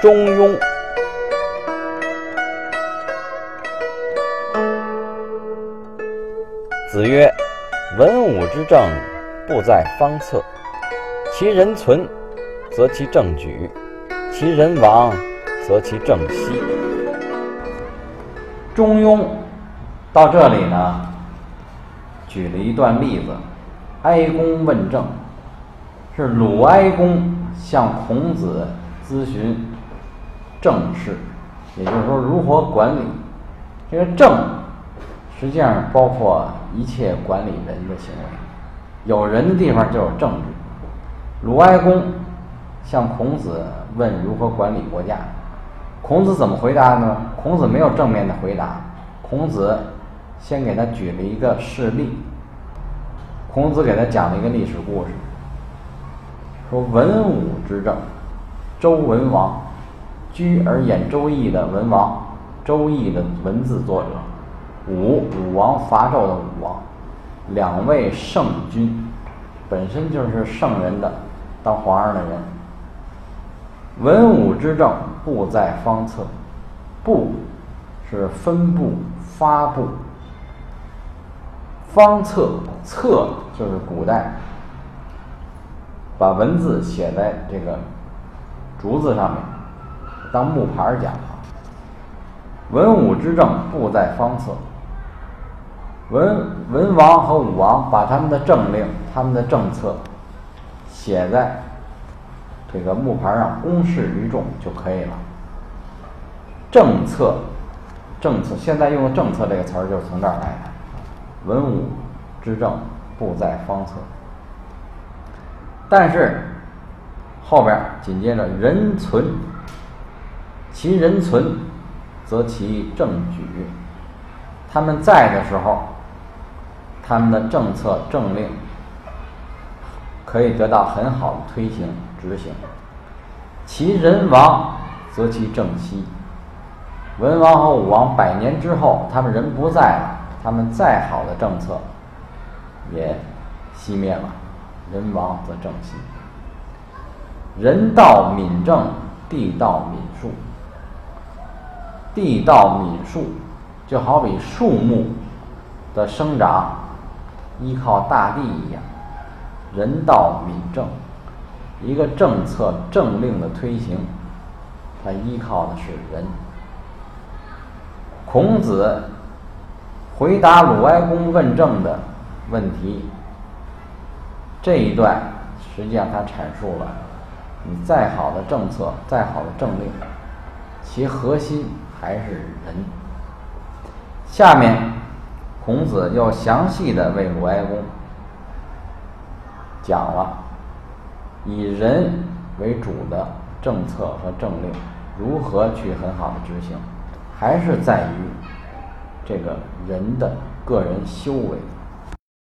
中庸。子曰：“文武之政，不在方策。其人存，则其政举；其人亡，则其政息。”中庸到这里呢，举了一段例子：哀公问政，是鲁哀公向孔子咨询政事，也就是说如何管理这个政。实际上包括一切管理人的行为，有人的地方就有政治。鲁哀公向孔子问如何管理国家，孔子怎么回答呢？孔子没有正面的回答，孔子先给他举了一个事例。孔子给他讲了一个历史故事，说文武之政，周文王，居而演周易的文王，周易的文字作者。武武王伐纣的武王，两位圣君，本身就是圣人的，当皇上的人。文武之政，布在方策。布是分布、发布。方策策就是古代把文字写在这个竹子上面，当木牌讲。文武之政，布在方策。文文王和武王把他们的政令、他们的政策写在这个木牌上，公示于众就可以了。政策，政策，现在用的“政策”这个词儿就是从这儿来的。文武之政，不在方策。但是后边紧接着“人存”，其人存，则其政举。他们在的时候。他们的政策政令可以得到很好的推行执行，其人亡则其政息。文王和武王百年之后，他们人不在了，他们再好的政策也熄灭了，人亡则政息。人道敏政，地道敏树。地道敏树，就好比树木的生长。依靠大地一样，人道敏政，一个政策政令的推行，它依靠的是人。孔子回答鲁哀公问政的问题，这一段实际上他阐述了，你再好的政策，再好的政令，其核心还是人。下面。孔子又详细的为鲁哀公讲了以人为主的政策和政令如何去很好的执行，还是在于这个人的个人修为。